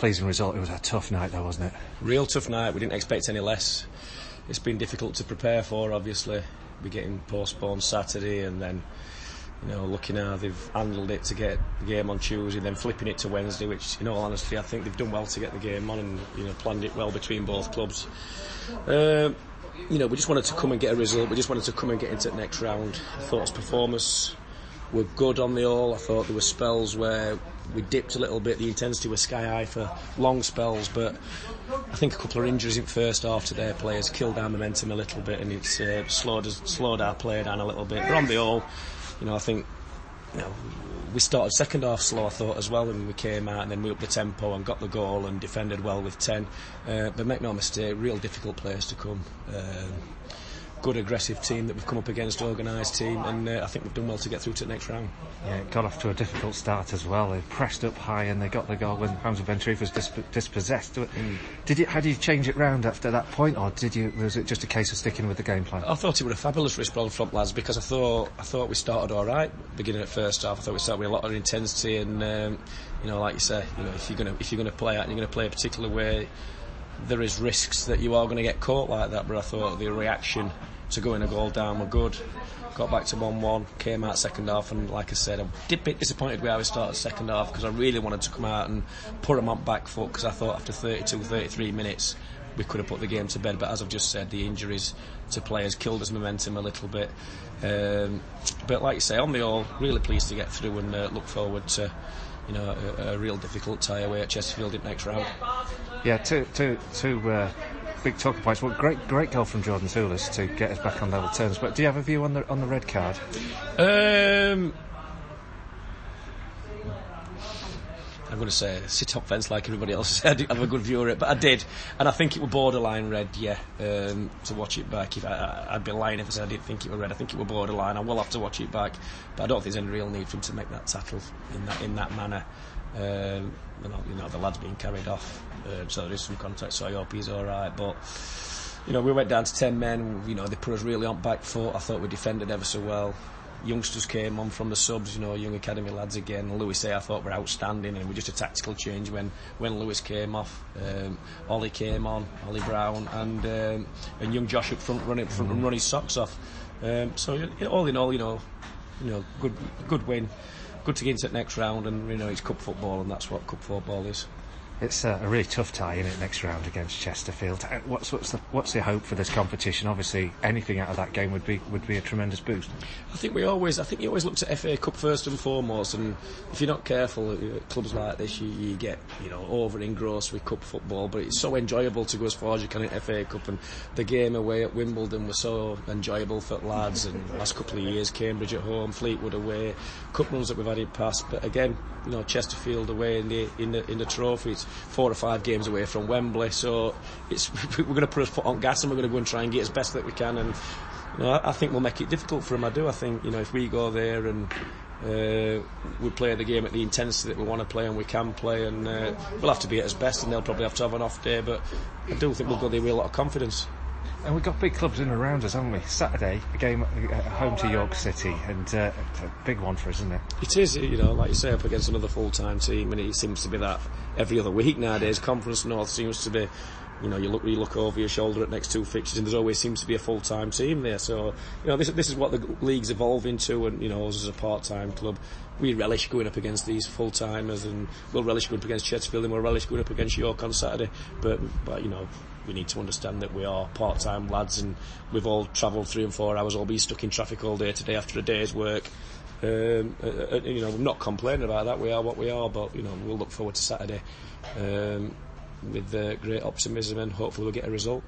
pleasing result. It was a tough night, though, wasn't it? Real tough night. We didn't expect any less. It's been difficult to prepare for. Obviously, we're getting postponed Saturday, and then you know, looking how they've handled it to get the game on Tuesday, then flipping it to Wednesday, which, in all honesty, I think they've done well to get the game on and you know planned it well between both clubs. Um, you know, we just wanted to come and get a result. We just wanted to come and get into the next round. I thought his performance were good on the all. I thought there were spells where we dipped a little bit. The intensity was sky high for long spells, but I think a couple of injuries in first half to their players killed our momentum a little bit, and it's uh, slowed us, slowed our play down a little bit. But on the whole, you know, I think you know, we started second half slow, I thought, as well, and we came out and then we upped the tempo and got the goal and defended well with 10. Uh, but make no mistake, real difficult players to come. Um, good aggressive team that we've come up against, organised team, and uh, I think we've done well to get through to the next round. Yeah, it got off to a difficult start as well. They pressed up high and they got the goal when Hamza Bencherif was disp- dispossessed. Mm. Did you, how did you change it round after that point, or did you? Was it just a case of sticking with the game plan? I thought it was a fabulous response from lads because I thought I thought we started all right beginning at first half. I thought we started with a lot of intensity and um, you know, like you say, you know, if you're gonna if you're gonna play out and you're gonna play a particular way there is risks that you are going to get caught like that. But I thought the reaction to going a goal down were good. Got back to 1 1, came out second half, and like I said, I did a bit disappointed with how we started second half because I really wanted to come out and put them on back foot because I thought after 32, 33 minutes we could have put the game to bed. But as I've just said, the injuries to players killed us momentum a little bit. Um, but like you say, on the all, really pleased to get through and uh, look forward to you know a, a, real difficult tie away at Chesterfield in next round. Yeah, two, two, two uh, big talking points. Well, great, great goal from Jordan Thewlis to get us back on level terms. But do you have a view on the on the red card? Um, I'm going to say sit up fence like everybody else. Didn't have a good view of it, but I did, and I think it was borderline red. Yeah, um, to watch it back, if I, would be lying if I said I didn't think it was red. I think it was borderline. I will have to watch it back, but I don't think there's any real need for him to make that tackle in that in that manner. Um, you know, the lad's being carried off, uh, so there is some contact. So I hope he's all right, but you know, we went down to 10 men, you know, they put us really on back foot. I thought we defended ever so well youngsters came on from the subs, you know, young academy lads again. Lewis A, I thought were outstanding, and we just a tactical change when, when Lewis came off. Um, Ollie came on, Ollie Brown, and um, and young Josh up front running front and run his socks off. Um, so all in all, you know, you know, good good win, good to get into the next round, and you know, it's cup football, and that's what cup football is. It's a, really tough tie in it next round against Chesterfield. Uh, what's what's the what's the hope for this competition? Obviously, anything out of that game would be would be a tremendous boost. I think we always I think you always look to FA Cup first and foremost, and if you're not careful, uh, clubs like this you, you get you know over engrossed with cup football. But it's so enjoyable to go as far as you can in FA Cup, and the game away at Wimbledon was so enjoyable for lads. And the last couple of years, Cambridge at home, Fleetwood away, cup runs that we've had in past. But again, you know Chesterfield away in the in the in the trophy. Four or five games away from Wembley, so it's we're going to put foot on gas and we're going to go and try and get as best that we can. And you know, I, I think we'll make it difficult for them. I do. I think you know if we go there and uh, we play the game at the intensity that we want to play and we can play, and uh, we'll have to be at its best, and they'll probably have to have an off day. But I do think we'll go there with a lot of confidence. And we've got big clubs in and around us, haven't we? Saturday, a game at home to York City, and uh, a big one for us, isn't it? It is, you know, like you say, up against another full-time team, and it seems to be that every other week nowadays. Conference North seems to be you know, you look you look over your shoulder at next two fixtures, and there always seems to be a full time team there. So, you know, this this is what the league's evolving to, and you know, us as a part time club, we relish going up against these full timers, and we'll relish going up against Chesterfield, and we'll relish going up against York on Saturday. But, but you know, we need to understand that we are part-time lads and we've all travelled three and four hours, all be stuck in traffic all day today after a day's work. Um, uh, uh, you know, I'm not complaining about that. We are what we are, but you know, we'll look forward to Saturday um, with uh, great optimism and hopefully we'll get a result.